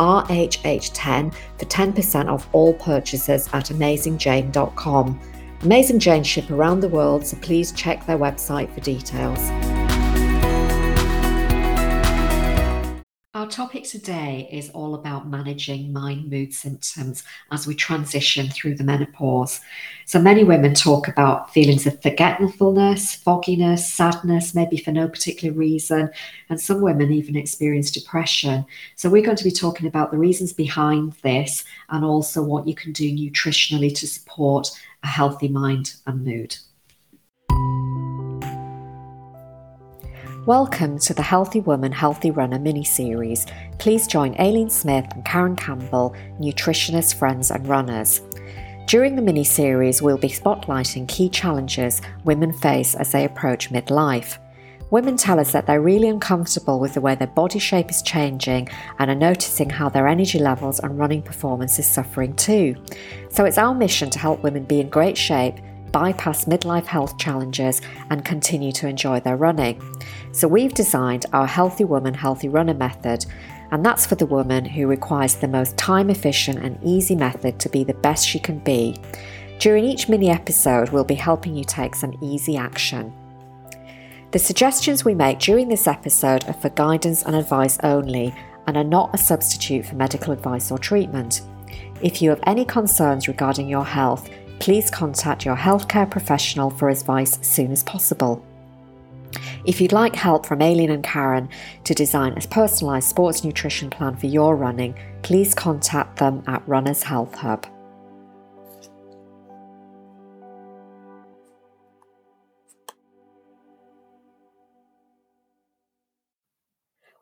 RHH10 for 10% off all purchases at AmazingJane.com. Amazing Jane ship around the world, so please check their website for details. Topic today is all about managing mind mood symptoms as we transition through the menopause. So, many women talk about feelings of forgetfulness, fogginess, sadness, maybe for no particular reason, and some women even experience depression. So, we're going to be talking about the reasons behind this and also what you can do nutritionally to support a healthy mind and mood. Welcome to the Healthy Woman, Healthy Runner mini series. Please join Aileen Smith and Karen Campbell, nutritionists, friends, and runners. During the mini series, we'll be spotlighting key challenges women face as they approach midlife. Women tell us that they're really uncomfortable with the way their body shape is changing and are noticing how their energy levels and running performance is suffering too. So it's our mission to help women be in great shape bypass midlife health challenges and continue to enjoy their running. So, we've designed our Healthy Woman, Healthy Runner method, and that's for the woman who requires the most time efficient and easy method to be the best she can be. During each mini episode, we'll be helping you take some easy action. The suggestions we make during this episode are for guidance and advice only and are not a substitute for medical advice or treatment. If you have any concerns regarding your health, please contact your healthcare professional for advice as soon as possible. If you'd like help from Aileen and Karen to design a personalised sports nutrition plan for your running, please contact them at Runners Health Hub.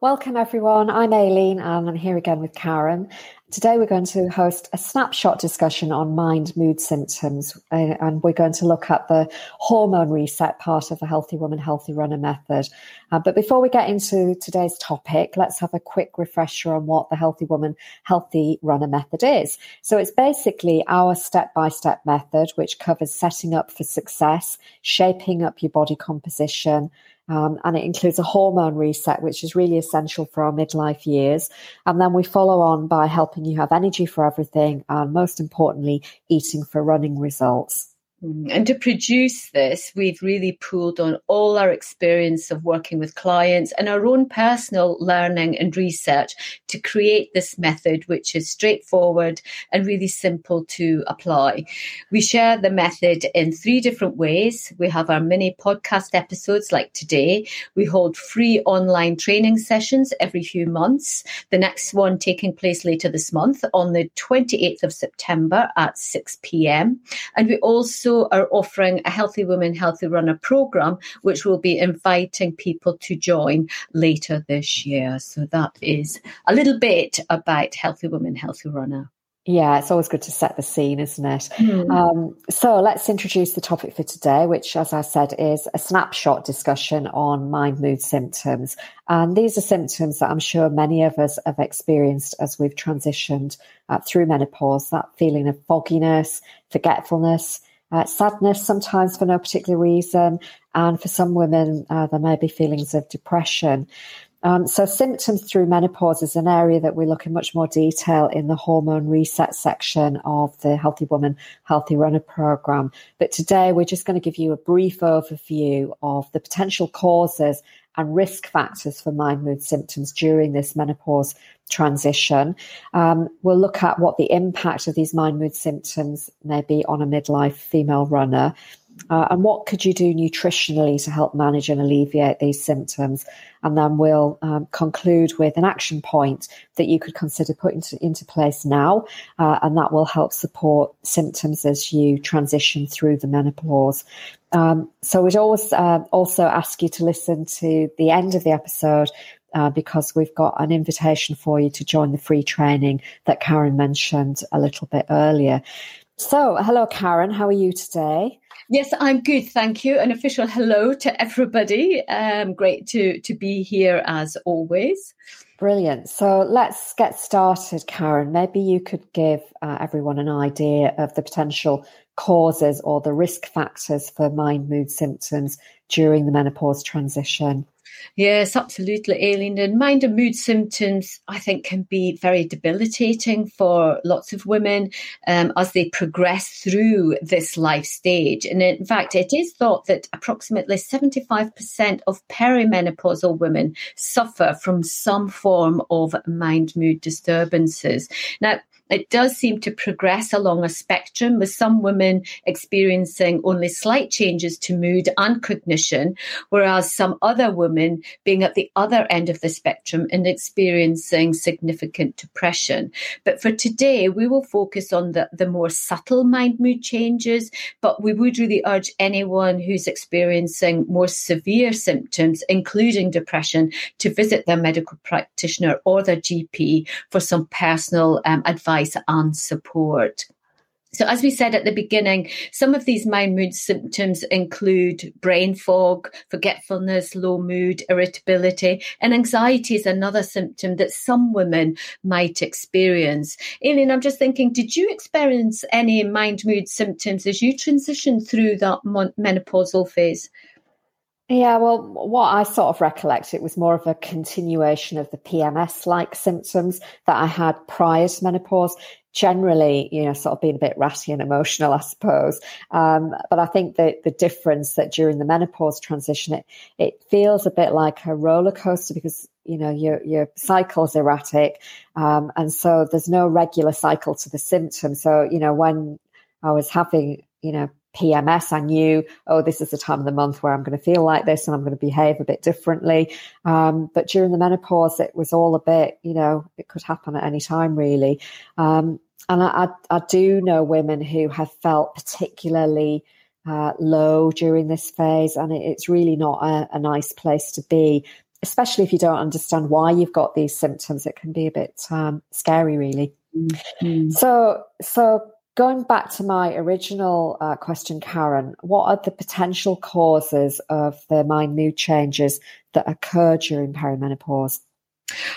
Welcome, everyone. I'm Aileen, and I'm here again with Karen. Today, we're going to host a snapshot discussion on mind mood symptoms, and we're going to look at the hormone reset part of the Healthy Woman, Healthy Runner method. Uh, but before we get into today's topic, let's have a quick refresher on what the Healthy Woman, Healthy Runner method is. So, it's basically our step by step method, which covers setting up for success, shaping up your body composition, um, and it includes a hormone reset, which is really essential for our midlife years. And then we follow on by helping you have energy for everything, and most importantly, eating for running results. Mm, and to produce this, we've really pulled on all our experience of working with clients and our own personal learning and research to create this method, which is straightforward and really simple to apply. We share the method in three different ways. We have our mini podcast episodes like today. We hold free online training sessions every few months. The next one taking place later this month on the 28th of September at 6 p.m. And we also also are offering a Healthy Woman, Healthy Runner program, which we'll be inviting people to join later this year. So that is a little bit about Healthy Woman, Healthy Runner. Yeah, it's always good to set the scene, isn't it? Mm. Um, so let's introduce the topic for today, which, as I said, is a snapshot discussion on mind mood symptoms. And these are symptoms that I'm sure many of us have experienced as we've transitioned uh, through menopause that feeling of fogginess, forgetfulness, uh, sadness sometimes for no particular reason, and for some women, uh, there may be feelings of depression. Um, so, symptoms through menopause is an area that we look in much more detail in the hormone reset section of the Healthy Woman, Healthy Runner program. But today, we're just going to give you a brief overview of the potential causes and risk factors for mind mood symptoms during this menopause transition. Um, we'll look at what the impact of these mind mood symptoms may be on a midlife female runner. Uh, and what could you do nutritionally to help manage and alleviate these symptoms? And then we'll um, conclude with an action point that you could consider putting into, place now, uh, and that will help support symptoms as you transition through the menopause. Um, so we'd always uh, also ask you to listen to the end of the episode uh, because we've got an invitation for you to join the free training that Karen mentioned a little bit earlier. So, hello, Karen. How are you today? Yes, I'm good, thank you. An official hello to everybody. Um, great to to be here as always. Brilliant. So let's get started, Karen. Maybe you could give uh, everyone an idea of the potential causes or the risk factors for mind mood symptoms during the menopause transition. Yes, absolutely, Aileen. And mind and mood symptoms, I think, can be very debilitating for lots of women um, as they progress through this life stage. And in fact, it is thought that approximately 75% of perimenopausal women suffer from some form of mind mood disturbances. Now, it does seem to progress along a spectrum, with some women experiencing only slight changes to mood and cognition, whereas some other women being at the other end of the spectrum and experiencing significant depression. But for today, we will focus on the, the more subtle mind mood changes, but we would really urge anyone who's experiencing more severe symptoms, including depression, to visit their medical practitioner or their GP for some personal um, advice advice and support. So, as we said at the beginning, some of these mind mood symptoms include brain fog, forgetfulness, low mood, irritability, and anxiety is another symptom that some women might experience. Aileen, I'm just thinking, did you experience any mind mood symptoms as you transitioned through that menopausal phase? Yeah, well, what I sort of recollect, it was more of a continuation of the PMS like symptoms that I had prior to menopause. Generally, you know, sort of being a bit ratty and emotional, I suppose. Um, but I think that the difference that during the menopause transition, it, it feels a bit like a roller coaster because, you know, your, your cycle's erratic. Um, and so there's no regular cycle to the symptoms. So, you know, when I was having, you know, PMS, I knew, oh, this is the time of the month where I'm going to feel like this and I'm going to behave a bit differently. Um, but during the menopause, it was all a bit, you know, it could happen at any time, really. Um, and I, I, I, do know women who have felt particularly uh, low during this phase, and it, it's really not a, a, nice place to be. Especially if you don't understand why you've got these symptoms, it can be a bit um, scary, really. Mm-hmm. So, so Going back to my original uh, question, Karen, what are the potential causes of the mind mood changes that occur during perimenopause?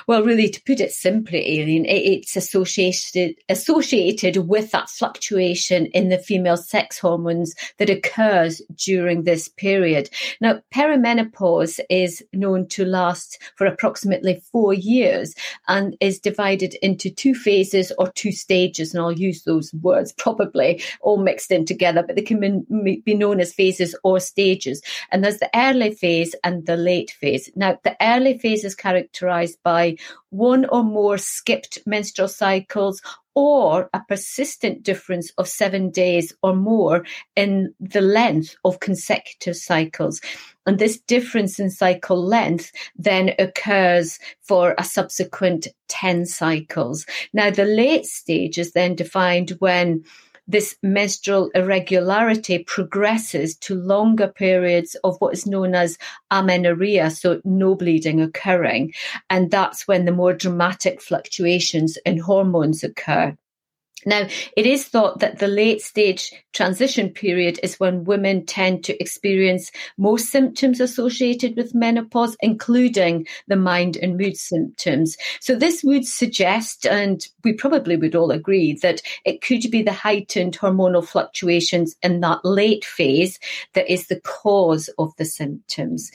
Well, really, to put it simply, Aileen, it's associated associated with that fluctuation in the female sex hormones that occurs during this period. Now, perimenopause is known to last for approximately four years and is divided into two phases or two stages. And I'll use those words probably all mixed in together, but they can be known as phases or stages. And there's the early phase and the late phase. Now, the early phase is characterized by one or more skipped menstrual cycles or a persistent difference of seven days or more in the length of consecutive cycles. And this difference in cycle length then occurs for a subsequent 10 cycles. Now, the late stage is then defined when this menstrual irregularity progresses to longer periods of what is known as amenorrhea, so no bleeding occurring. And that's when the more dramatic fluctuations in hormones occur. Now, it is thought that the late stage transition period is when women tend to experience most symptoms associated with menopause, including the mind and mood symptoms. So, this would suggest, and we probably would all agree, that it could be the heightened hormonal fluctuations in that late phase that is the cause of the symptoms.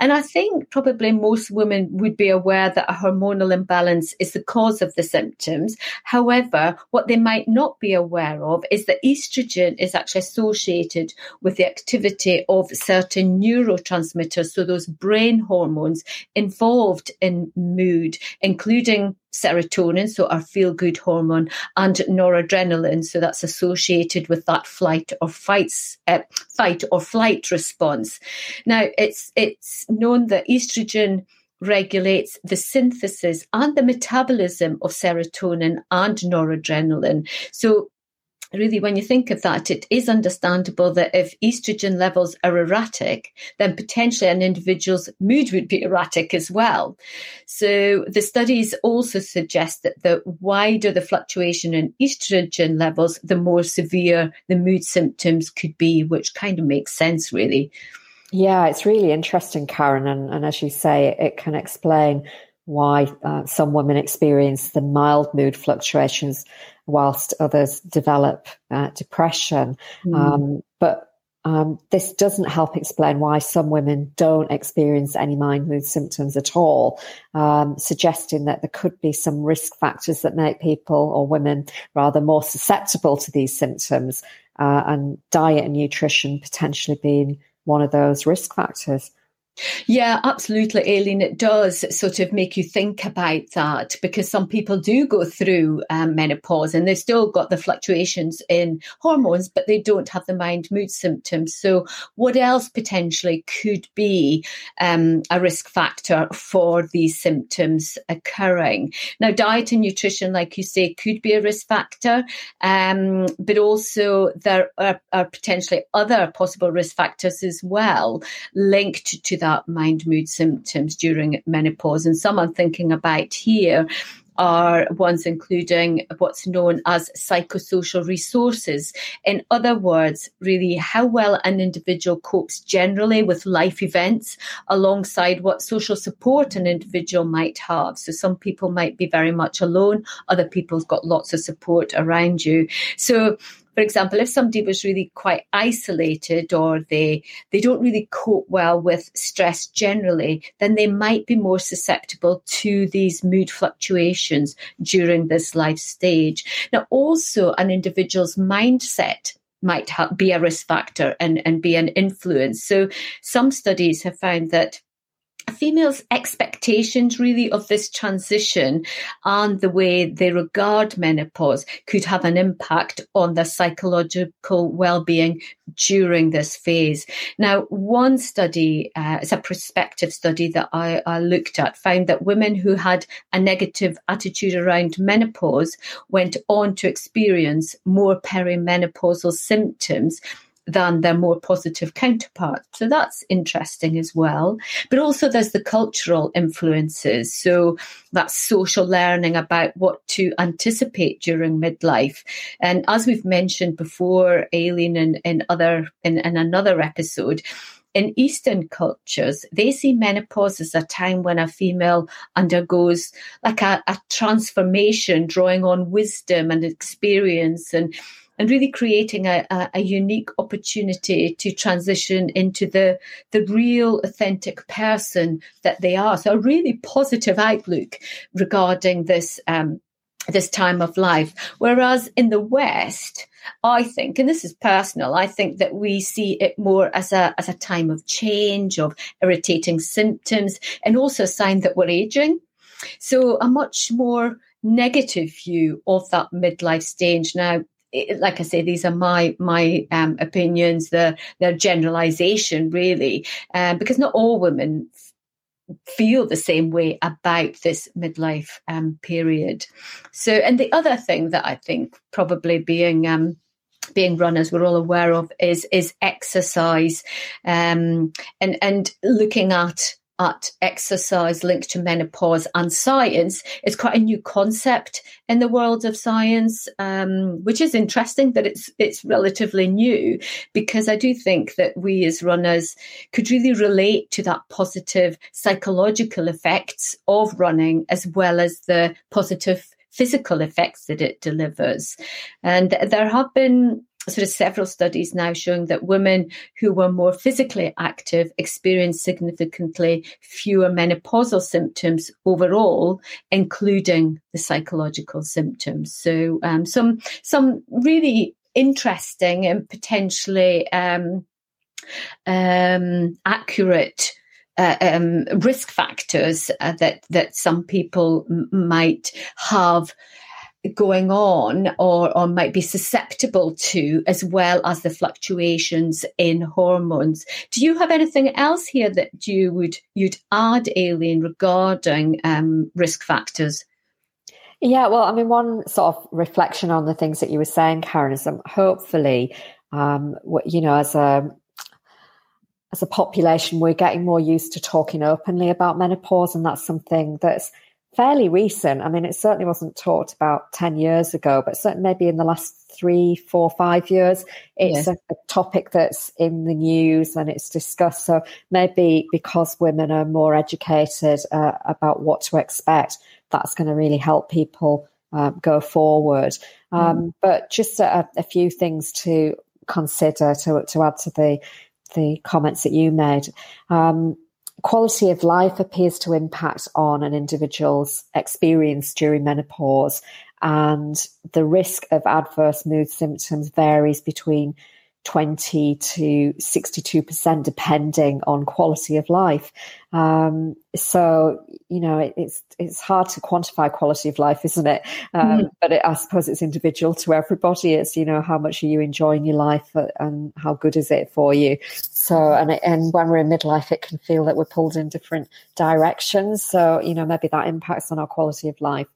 And I think probably most women would be aware that a hormonal imbalance is the cause of the symptoms. However, what they might not be aware of is that estrogen is actually associated with the activity of certain neurotransmitters, so those brain hormones involved in mood, including serotonin, so our feel good hormone, and noradrenaline, so that's associated with that flight or fights, uh, fight or flight response. Now, it's it's known that estrogen regulates the synthesis and the metabolism of serotonin and noradrenaline. So really, when you think of that, it is understandable that if estrogen levels are erratic, then potentially an individual's mood would be erratic as well. So the studies also suggest that the wider the fluctuation in estrogen levels, the more severe the mood symptoms could be, which kind of makes sense, really. Yeah, it's really interesting, Karen. And, and as you say, it, it can explain why uh, some women experience the mild mood fluctuations whilst others develop uh, depression. Mm. Um, but um, this doesn't help explain why some women don't experience any mind mood symptoms at all, um, suggesting that there could be some risk factors that make people or women rather more susceptible to these symptoms, uh, and diet and nutrition potentially being one of those risk factors. Yeah, absolutely, Aileen. It does sort of make you think about that because some people do go through um, menopause and they've still got the fluctuations in hormones, but they don't have the mind mood symptoms. So, what else potentially could be um, a risk factor for these symptoms occurring? Now, diet and nutrition, like you say, could be a risk factor, um, but also there are, are potentially other possible risk factors as well linked to that that mind mood symptoms during menopause. And some I'm thinking about here are ones including what's known as psychosocial resources. In other words, really how well an individual copes generally with life events alongside what social support an individual might have. So some people might be very much alone, other people's got lots of support around you. So for example, if somebody was really quite isolated or they they don't really cope well with stress generally, then they might be more susceptible to these mood fluctuations during this life stage. Now, also an individual's mindset might ha- be a risk factor and, and be an influence. So some studies have found that females' expectations really of this transition and the way they regard menopause could have an impact on their psychological well-being during this phase. Now, one study, uh, it's a prospective study that I, I looked at, found that women who had a negative attitude around menopause went on to experience more perimenopausal symptoms than their more positive counterparts. So that's interesting as well. But also there's the cultural influences. So that's social learning about what to anticipate during midlife. And as we've mentioned before, Aileen and in other in, in another episode, in Eastern cultures, they see menopause as a time when a female undergoes like a, a transformation, drawing on wisdom and experience and and really creating a, a, a, unique opportunity to transition into the the real authentic person that they are. So a really positive outlook regarding this um, this time of life. Whereas in the West, I think, and this is personal, I think that we see it more as a as a time of change, of irritating symptoms, and also a sign that we're aging. So a much more negative view of that midlife stage. Now, like I say, these are my my um, opinions. They're, they're generalization, really, um, because not all women feel the same way about this midlife um, period. So, and the other thing that I think probably being um, being runners we're all aware of is is exercise um, and and looking at at exercise linked to menopause and science is quite a new concept in the world of science, um, which is interesting that it's it's relatively new because I do think that we as runners could really relate to that positive psychological effects of running as well as the positive physical effects that it delivers. And there have been sort of several studies now showing that women who were more physically active experienced significantly fewer menopausal symptoms overall, including the psychological symptoms. So um, some some really interesting and potentially um, um, accurate. Uh, um, risk factors uh, that that some people m- might have going on or, or might be susceptible to, as well as the fluctuations in hormones. Do you have anything else here that you would you'd add, Aileen, regarding um, risk factors? Yeah, well, I mean, one sort of reflection on the things that you were saying, Karen, is um, hopefully, um, you know, as a as a population, we're getting more used to talking openly about menopause, and that's something that's fairly recent. I mean, it certainly wasn't talked about 10 years ago, but certainly maybe in the last three, four, five years, it's a, a, topic that's in the news and it's discussed. So maybe because women are more educated uh, about what to expect, that's going to really help people uh, go forward. Um, mm. But just a, a, few things to consider to, to add to the the comments that you made. Um, quality of life appears to impact on an individual's experience during menopause, and the risk of adverse mood symptoms varies between 20 to 62% depending on quality of life. Um, so, you know, it, it's, it's hard to quantify quality of life, isn't it? Um, mm-hmm. But it, I suppose it's individual to everybody. It's, you know, how much are you enjoying your life and how good is it for you? So, and, it, and when we're in midlife, it can feel that we're pulled in different directions. So, you know, maybe that impacts on our quality of life.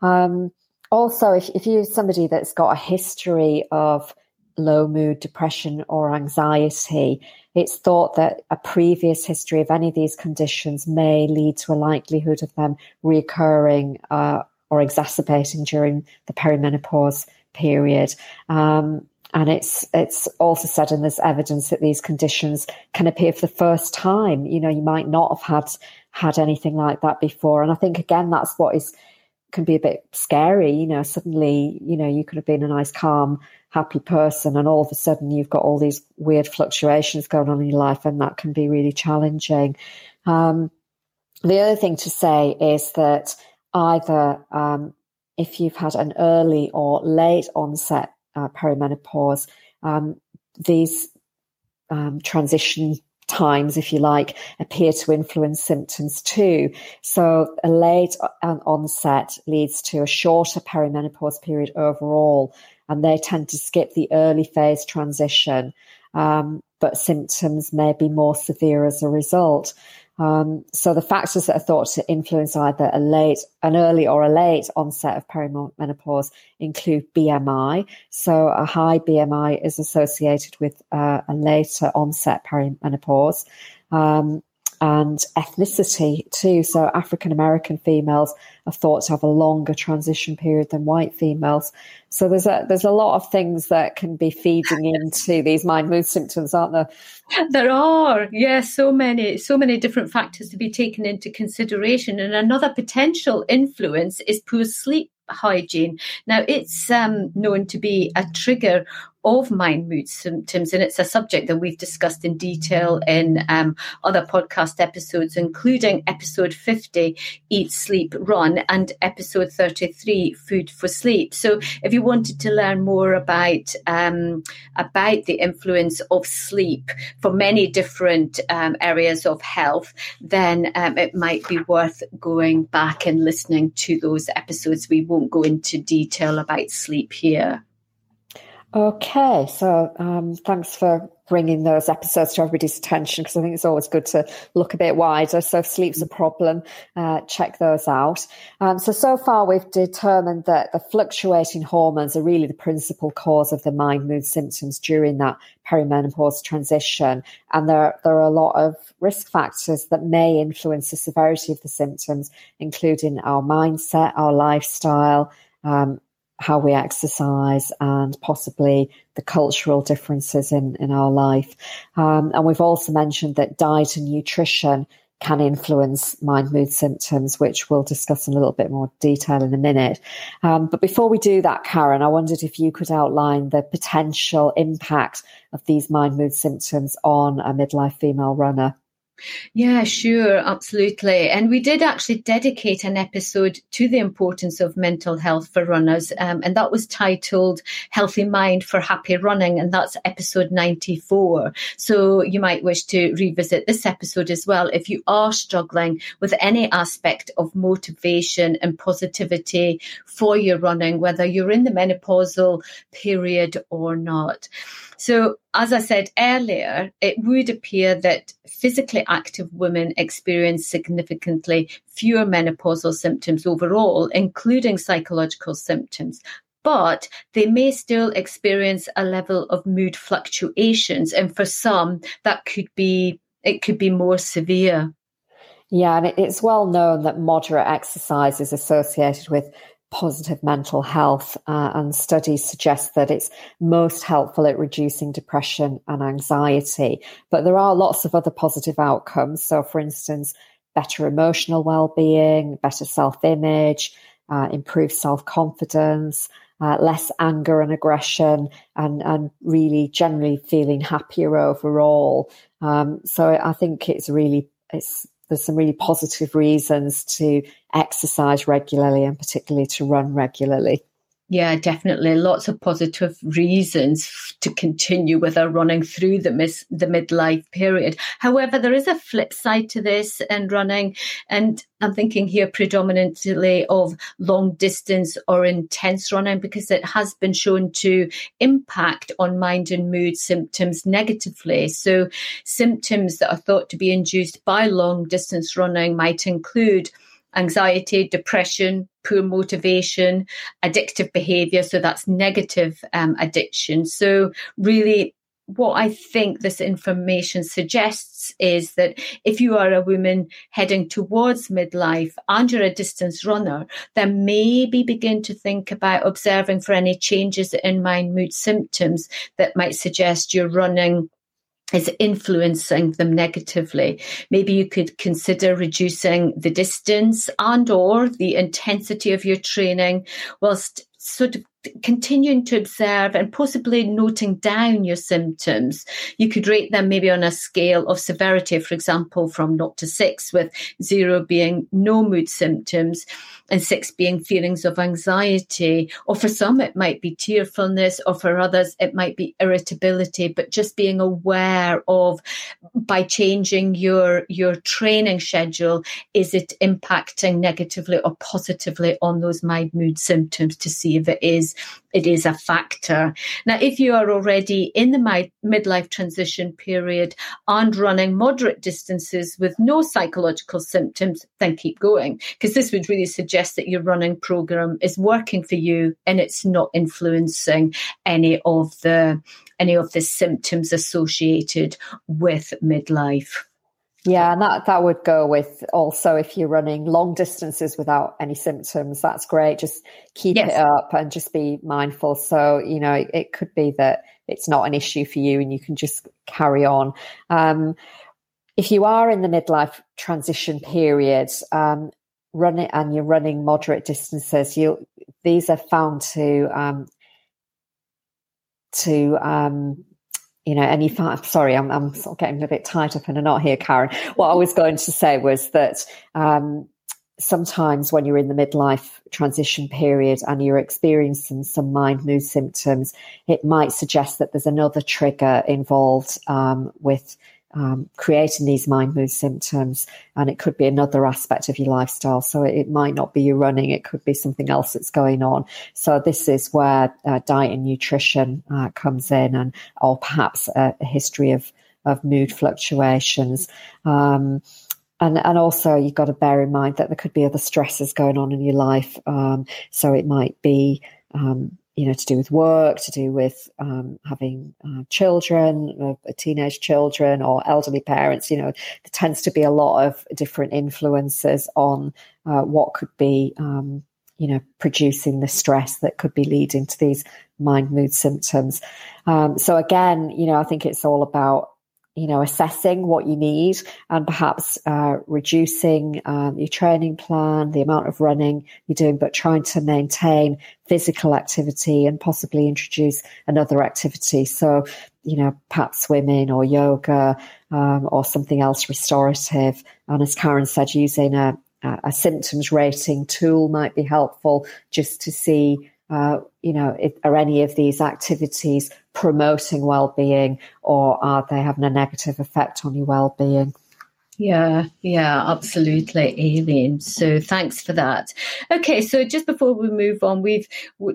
Um, also, if, if you're somebody that's got a history of low mood, depression, or anxiety, it's thought that a previous history of any of these conditions may lead to a likelihood of them reoccurring uh, or exacerbating during the perimenopause period. Um, and it's it's also said, and there's evidence that these conditions can appear for the first time. You know, you might not have had had anything like that before, and I think again that's what is can be a bit scary. You know, suddenly, you know, you could have been a nice, calm happy person and all of a sudden you've got all these weird fluctuations going on in your life and that can be really challenging um, the other thing to say is that either um, if you've had an early or late onset uh, perimenopause um, these um, transition times, if you like, appear to influence symptoms too. So a late uh, onset leads to a shorter perimenopause period overall, and they tend to skip the early phase transition, um, but symptoms may be more severe as a result. Um, so the factors that are thought to influence either a late, an early or a late onset of perimenopause include BMI. So a high BMI is associated with uh, a later onset perimenopause. Um, and ethnicity too. So African American females are thought to have a longer transition period than white females. So there's a there's a lot of things that can be feeding into these mind mood symptoms, aren't there? There are, yes, yeah, so many, so many different factors to be taken into consideration. And another potential influence is poor sleep hygiene. Now, it's um, known to be a trigger of mind mood symptoms. And it's a subject that we've discussed in detail in um, other podcast episodes, including episode 50, Eat, Sleep, Run, and episode 33, Food for Sleep. So if you wanted to learn more about, um, about the influence of sleep for many different um, areas of health, then um, it might be worth going back and listening to those episodes. We won't go into detail about sleep here. Okay, so um, thanks for bringing those episodes to everybody's attention because I think it's always good to look a bit wider. So if sleep's a problem, uh, check those out. Um, so so far we've determined that the fluctuating hormones are really the principal cause of the mind mood symptoms during that perimenopause transition, and there there are a lot of risk factors that may influence the severity of the symptoms, including our mindset, our lifestyle. Um, how we exercise and possibly the cultural differences in, in our life. Um, and we've also mentioned that diet and nutrition can influence mind mood symptoms, which we'll discuss in a little bit more detail in a minute. Um, but before we do that, Karen, I wondered if you could outline the potential impact of these mind mood symptoms on a midlife female runner. Yeah, sure, absolutely. And we did actually dedicate an episode to the importance of mental health for runners, um, and that was titled Healthy Mind for Happy Running, and that's episode 94. So you might wish to revisit this episode as well if you are struggling with any aspect of motivation and positivity for your running, whether you're in the menopausal period or not. So, as I said earlier, it would appear that physically active women experience significantly fewer menopausal symptoms overall, including psychological symptoms but they may still experience a level of mood fluctuations and for some that could be it could be more severe. Yeah and it's well known that moderate exercise is associated with positive mental health, uh, and studies suggest that it's most helpful at reducing depression and anxiety. But there are lots of other positive outcomes. So, for instance, better emotional well-being, better self-image, uh, improved self-confidence, uh, less anger and aggression, and and really generally feeling happier overall. Um, so I think it's really it's there's some really positive reasons to exercise regularly and particularly to run regularly. Yeah, definitely. Lots of positive reasons to continue with our running through the mis- the midlife period. However, there is a flip side to this and running, and I'm thinking here predominantly of long distance or intense running because it has been shown to impact on mind and mood symptoms negatively. So, symptoms that are thought to be induced by long distance running might include anxiety, depression, poor motivation, addictive behavior. So that's negative um, addiction. So, really, what I think this information suggests is that if you are a woman heading towards midlife and you're a distance runner, then maybe begin to think about observing for any changes in mind mood symptoms that might suggest you're running is influencing them negatively. Maybe you could consider reducing the distance and or the intensity of your training whilst sort of continuing to observe and possibly noting down your symptoms. You could rate them maybe on a scale of severity, for example, from not to six, with zero being no mood symptoms and six being feelings of anxiety. Or for some, it might be tearfulness, or for others, it might be irritability, but just being aware of by changing your, your training schedule, is it impacting negatively or positively on those mind mood symptoms to see if it is it is a factor. Now, if you are already in the midlife transition period and running moderate distances with no psychological symptoms, then keep going because this would really suggest that your running program is working for you and it's not influencing any of the any of the symptoms associated with midlife. Yeah, and that, that would go with also if you're running long distances without any symptoms, that's great. Just keep yes. it up and just be mindful. So, you know, it, it, could be that it's not an issue for you and you can just carry on. Um, if you are in the midlife transition period, um, run it and you're running moderate distances, you these are found to um, to um, you know, and you sorry, I'm, I'm sort of getting a bit tied up in a knot here, Karen. What I was going to say was that, um, sometimes when you're in the midlife transition period and you're experiencing some mind mood symptoms, it might suggest that there's another trigger involved um, with um, creating these mind mood symptoms. And it could be another aspect of your lifestyle. So it, it, might not be your running, it could be something else that's going on. So this is where uh, diet and nutrition uh, comes in, and or perhaps a, a history of of mood fluctuations. Um, and, and also you've got to bear in mind that there could be other stresses going on in your life. Um, so it might be um, you know, to do with work, to do with um, having uh, children, uh, teenage children, or elderly parents. You know, there tends to be a lot of different influences on uh, what could be, um, you know, producing the stress that could be leading to these mind mood symptoms. Um, so again, you know, I think it's all about you know, assessing what you need and perhaps uh, reducing um, your training plan, the amount of running you're doing, but trying to maintain physical activity and possibly introduce another activity. So, you know, perhaps swimming or yoga um, or something else restorative. And as Karen said, using a, a symptoms rating tool might be helpful just to see uh, you know, if, are any of these activities promoting well-being or are they having a negative effect on your well-being? Yeah, yeah, absolutely, Aileen. So thanks for that. Okay, so just before we move on, we've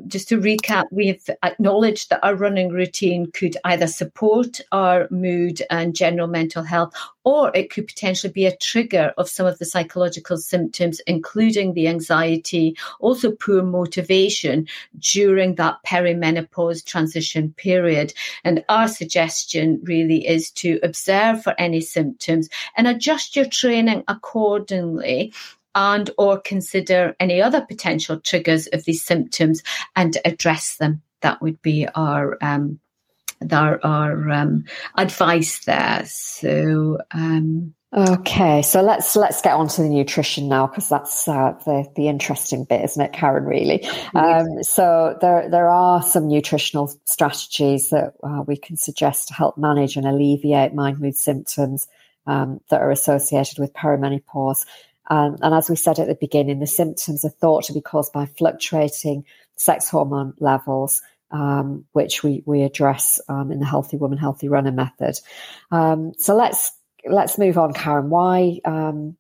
just to recap, we've acknowledged that our running routine could either support our mood and general mental health, or it could potentially be a trigger of some of the psychological symptoms, including the anxiety, also poor motivation during that perimenopause transition period. And our suggestion really is to observe for any symptoms and adjust your training accordingly and or consider any other potential triggers of these symptoms and address them. That would be our um, our, our um, advice there. So. Um, Okay, so let's let's get on to the nutrition now because that's uh, the the interesting bit, isn't it, Karen? Really. Um, so there there are some nutritional strategies that uh, we can suggest to help manage and alleviate mind mood symptoms um, that are associated with perimenopause. Um, and as we said at the beginning, the symptoms are thought to be caused by fluctuating sex hormone levels, um, which we we address um, in the Healthy Woman, Healthy Runner method. Um, so let's let's move on, Karen. Why um,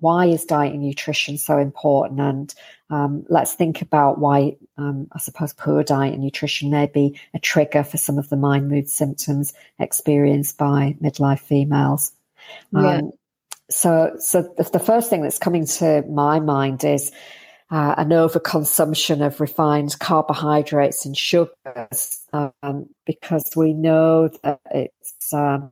why is diet and nutrition so important? And um, let's think about why um, I suppose poor diet and nutrition may be a trigger for some of the mind mood symptoms experienced by midlife females. Yeah. so, so the, the first thing that's coming to my mind is uh, an overconsumption of refined carbohydrates and sugars um, because we know that it's um,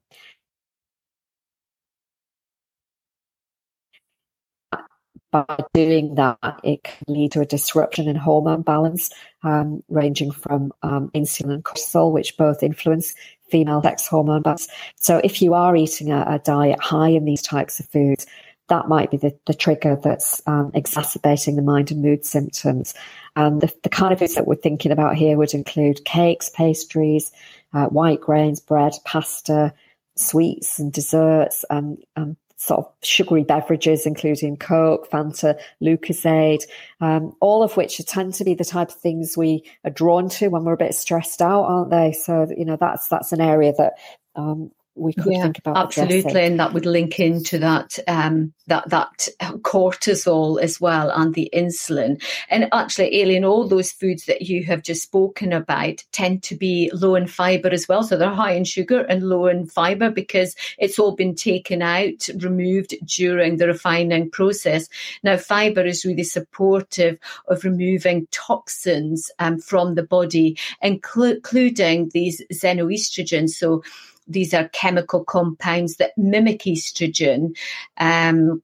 by doing that, it can lead to a disruption in hormone balance, um, ranging from um, insulin and cortisol, which both influence female sex hormone balance. So, if you are eating a, a diet high in these types of foods, that might be the, the trigger that's um, exacerbating the mind and mood symptoms. And the, the, kind of foods that we're thinking about here would include cakes, pastries, uh, white grains, bread, pasta, sweets and desserts, and, and sort of sugary beverages, including Coke, Fanta, Lucozade, um, all of which tend to be the type of things we are drawn to when we're a bit stressed out, aren't they? So, you know, that's, that's an area that, um, we could yeah, think about absolutely addressing. and that would link into that um, that that cortisol as well and the insulin. And actually Aileen all those foods that you have just spoken about tend to be low in fiber as well. So they're high in sugar and low in fiber because it's all been taken out removed during the refining process. Now fiber is really supportive of removing toxins um, from the body including these xenoestrogens. So these are chemical compounds that mimic estrogen. Um,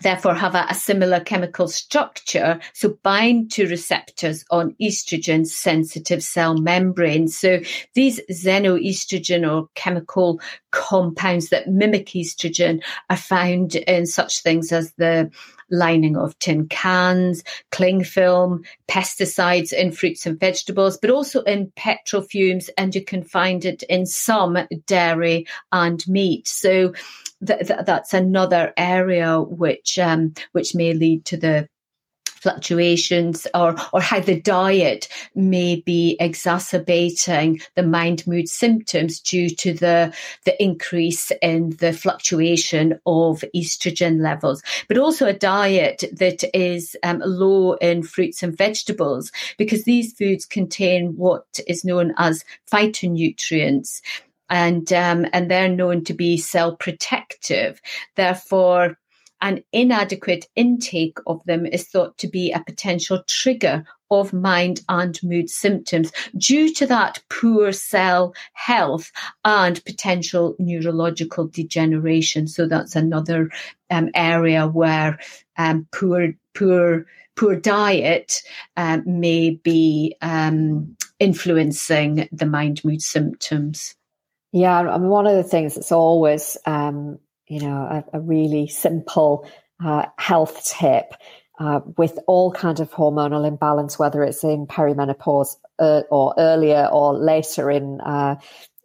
therefore have a, a, similar chemical structure, so bind to receptors on estrogen sensitive cell membranes. So these xenoestrogen or chemical compounds that mimic estrogen are found in such things as the lining of tin cans, cling film, pesticides in fruits and vegetables, but also in petrol fumes, and you can find it in some dairy and meat. So th- th- that's another area which um, which may lead to the fluctuations or, or how the diet may be exacerbating the mind mood symptoms due to the, the increase in the fluctuation of estrogen levels, but also a diet that is um, low in fruits and vegetables because these foods contain what is known as phytonutrients and um, and they're known to be cell protective. Therefore, an inadequate intake of them is thought to be a potential trigger of mind and mood symptoms due to that poor cell health and potential neurological degeneration. So that's another um, area where um, poor poor poor diet um, may be um, influencing the mind mood symptoms. Yeah, I mean, one of the things that's always um, you know, a, a really simple uh, health tip uh, with all kind of hormonal imbalance, whether it's in perimenopause uh, or earlier or later in uh,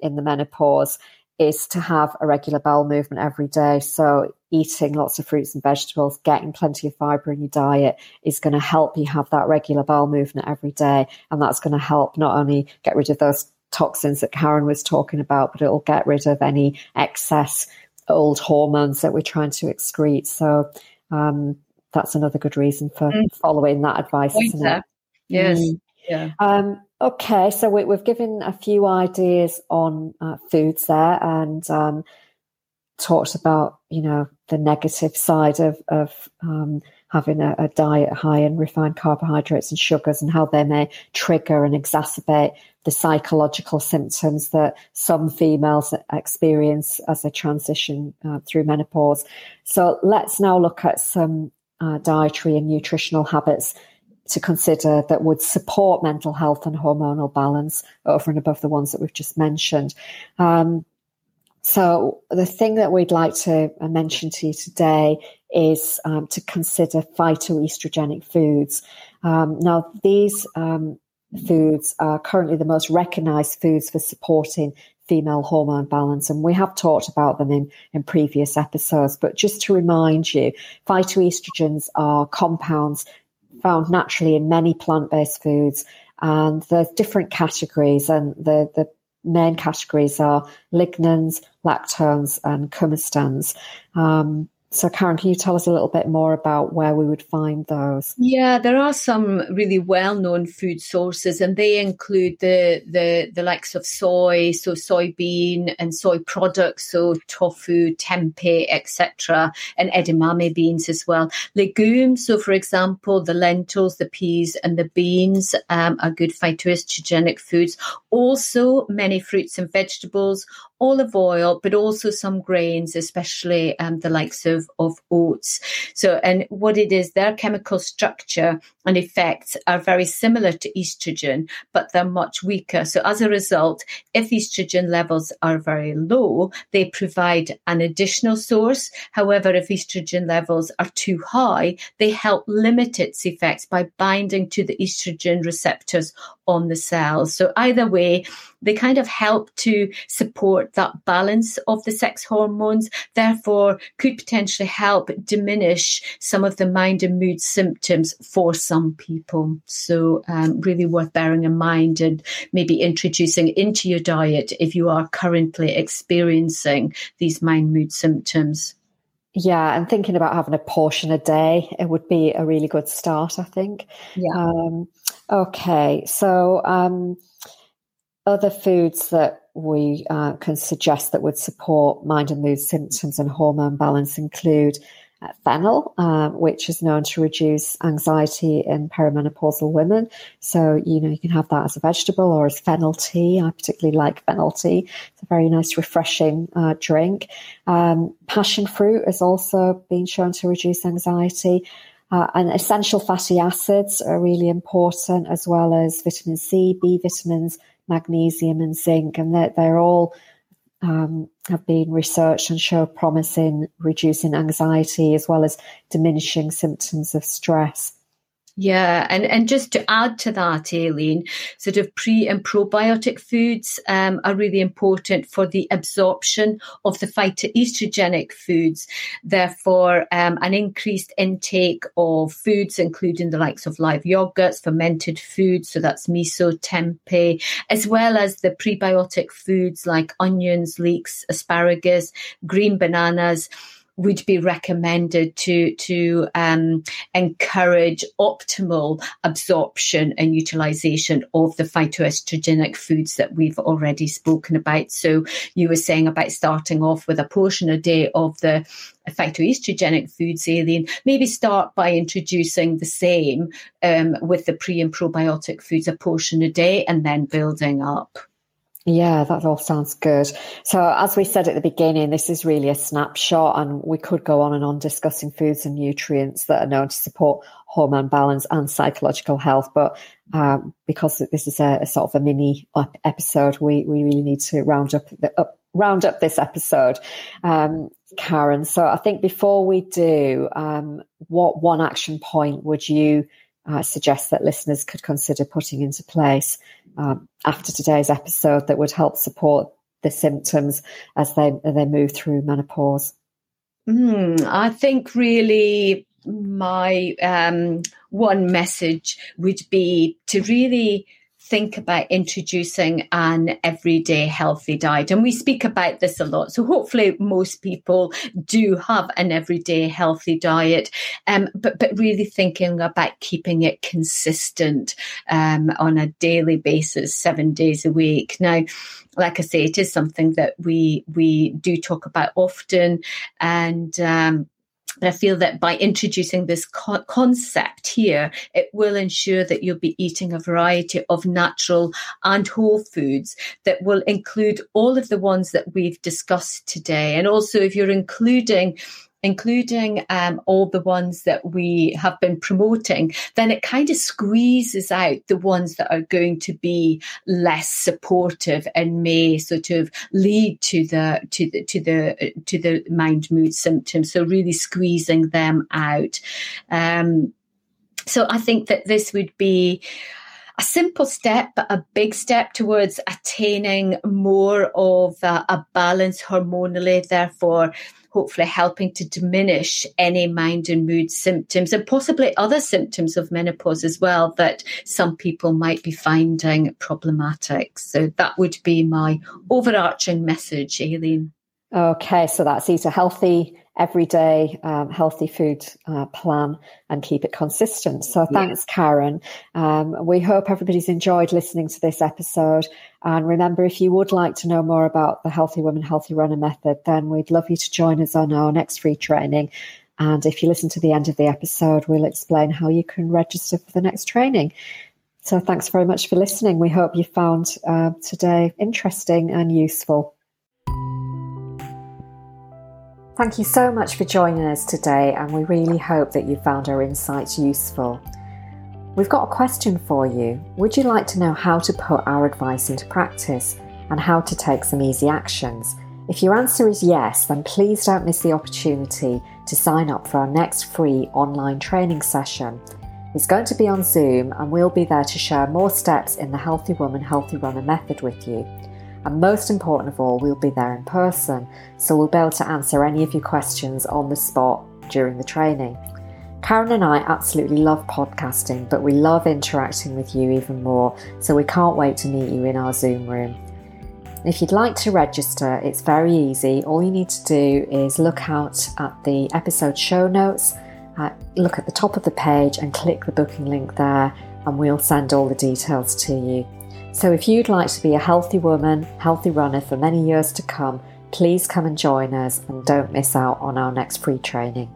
in the menopause, is to have a regular bowel movement every day. So eating lots of fruits and vegetables, getting plenty of fiber in your diet is going to help you have that regular bowel movement every day, and that's going to help not only get rid of those toxins that Karen was talking about, but it'll get rid of any excess old hormones that we're trying to excrete. So um, that's another good reason for mm. following that advice, isn't it? Yes. Mm. Yeah. Um, okay, so we, have given a few ideas on uh, foods there, and um, talked about you know the negative side of of um, having a, a, diet high in refined carbohydrates and sugars and how they may trigger and exacerbate the psychological symptoms that some females experience as they transition uh, through menopause. So let's now look at some uh, dietary and nutritional habits to consider that would support mental health and hormonal balance over and above the ones that we've just mentioned. Um, so the thing that we'd like to uh, mention to you today is um, to consider phytoestrogenic foods. Um, now, these um, foods are currently the most recognized foods for supporting female hormone balance, and we have talked about them in, in previous episodes. But just to remind you, phytoestrogens are compounds found naturally in many plant based foods, and there's different categories, and the, the main categories are lignans, lactones, and coumestans. Um, so, Karen, can you tell us a little bit more about where we would find those? Yeah, there are some really well-known food sources, and they include the the the likes of soy, so soybean and soy products, so tofu, tempeh, etc., and edamame beans as well. Legumes, so for example, the lentils, the peas, and the beans um, are good phytoestrogenic foods. Also, many fruits and vegetables olive oil, but also some grains, especially um, the likes of, of oats. So, and what it is, their chemical structure and effects are very similar to estrogen, but they're much weaker. So, as a result, if estrogen levels are very low, they provide an additional source. However, if estrogen levels are too high, they help limit its effects by binding to the estrogen receptors on the cells. So, either way, they kind of help to support that balance of the sex hormones, therefore, could potentially help diminish some of the mind and mood symptoms for some people. So, um, really worth bearing in mind and maybe introducing into your diet if you are currently experiencing these mind mood symptoms. Yeah, and thinking about having a portion a day, it would be a really good start, I think. Yeah. Um, okay, so um, other foods that we uh, can suggest that would support mind and mood symptoms and hormone balance include uh, fennel, uh, which is known to reduce anxiety in perimenopausal women. So, you know, you can have that as a vegetable or as fennel tea. I particularly like fennel tea. It's a very nice, refreshing uh, drink. Um, passion fruit has also been shown to reduce anxiety. Uh, and essential fatty acids are really important, as well as vitamin C, B vitamins, magnesium, and zinc. And they're, they're all um, have been researched and show promise in reducing anxiety as well as diminishing symptoms of stress. Yeah, and, and just to add to that, Aileen, sort of pre and probiotic foods um, are really important for the absorption of the phytoestrogenic foods. Therefore, um, an increased intake of foods, including the likes of live yogurts, fermented foods, so that's miso, tempeh, as well as the prebiotic foods like onions, leeks, asparagus, green bananas would be recommended to to um, encourage optimal absorption and utilization of the phytoestrogenic foods that we've already spoken about. So you were saying about starting off with a portion a day of the phytoestrogenic foods, Aileen, maybe start by introducing the same um, with the pre and probiotic foods, a portion a day, and then building up. Yeah, that all sounds good. So, as we said at the beginning, this is really a snapshot, and we could go on and on discussing foods and nutrients that are known to support hormone balance and psychological health. But um, because this is a, a, sort of a mini episode, we, we really need to round up, the, up round up this episode, um, Karen. So, I think before we do, um, what one action point would you uh, suggest that listeners could consider putting into place um, after today's episode that would help support the symptoms as they as they move through menopause? Mm, I think really my um, one message would be to really think about introducing an everyday healthy diet. And we speak about this a lot. So hopefully most people do have an everyday healthy diet, um, but, but really thinking about keeping it consistent um, on a daily basis, seven days a week. Now, like I say, it is something that we we do talk about often, and um, I feel that by introducing this co- concept here, it will ensure that you'll be eating a variety of natural and whole foods that will include all of the ones that we've discussed today. And also, if you're including including um, all the ones that we have been promoting, then it kind of squeezes out the ones that are going to be less supportive and may sort of lead to the to the to the to the mind mood symptoms. So really squeezing them out. Um, so I think that this would be a simple step, but a big step towards attaining more of a, a balance hormonally. Therefore, hopefully helping to diminish any mind and mood symptoms and possibly other symptoms of menopause as well that some people might be finding problematic. So that would be my overarching message, Aileen. Okay, so that's eat a healthy, everyday, um, healthy food uh, plan and keep it consistent. So thanks, yeah. Karen. Um, we hope everybody's enjoyed listening to this episode. And remember, if you would like to know more about the Healthy Women, Healthy Runner method, then we'd love you to join us on our next free training. And if you listen to the end of the episode, we'll explain how you can register for the next training. So thanks very much for listening. We hope you found uh, today interesting and useful. Thank you so much for joining us today, and we really hope that you found our insights useful. We've got a question for you. Would you like to know how to put our advice into practice and how to take some easy actions? If your answer is yes, then please don't miss the opportunity to sign up for our next free online training session. It's going to be on Zoom, and we'll be there to share more steps in the Healthy Woman, Healthy Runner method with you. And most important of all, we'll be there in person, so we'll be able to answer any of your questions on the spot during the training. Karen and I absolutely love podcasting, but we love interacting with you even more, so we can't wait to meet you in our Zoom room. If you'd like to register, it's very easy. All you need to do is look out at the episode show notes, uh, look at the top of the page, and click the booking link there, and we'll send all the details to you. So if you'd like to be a healthy woman, healthy runner for many years to come, please come and join us and don't miss out on our next free training.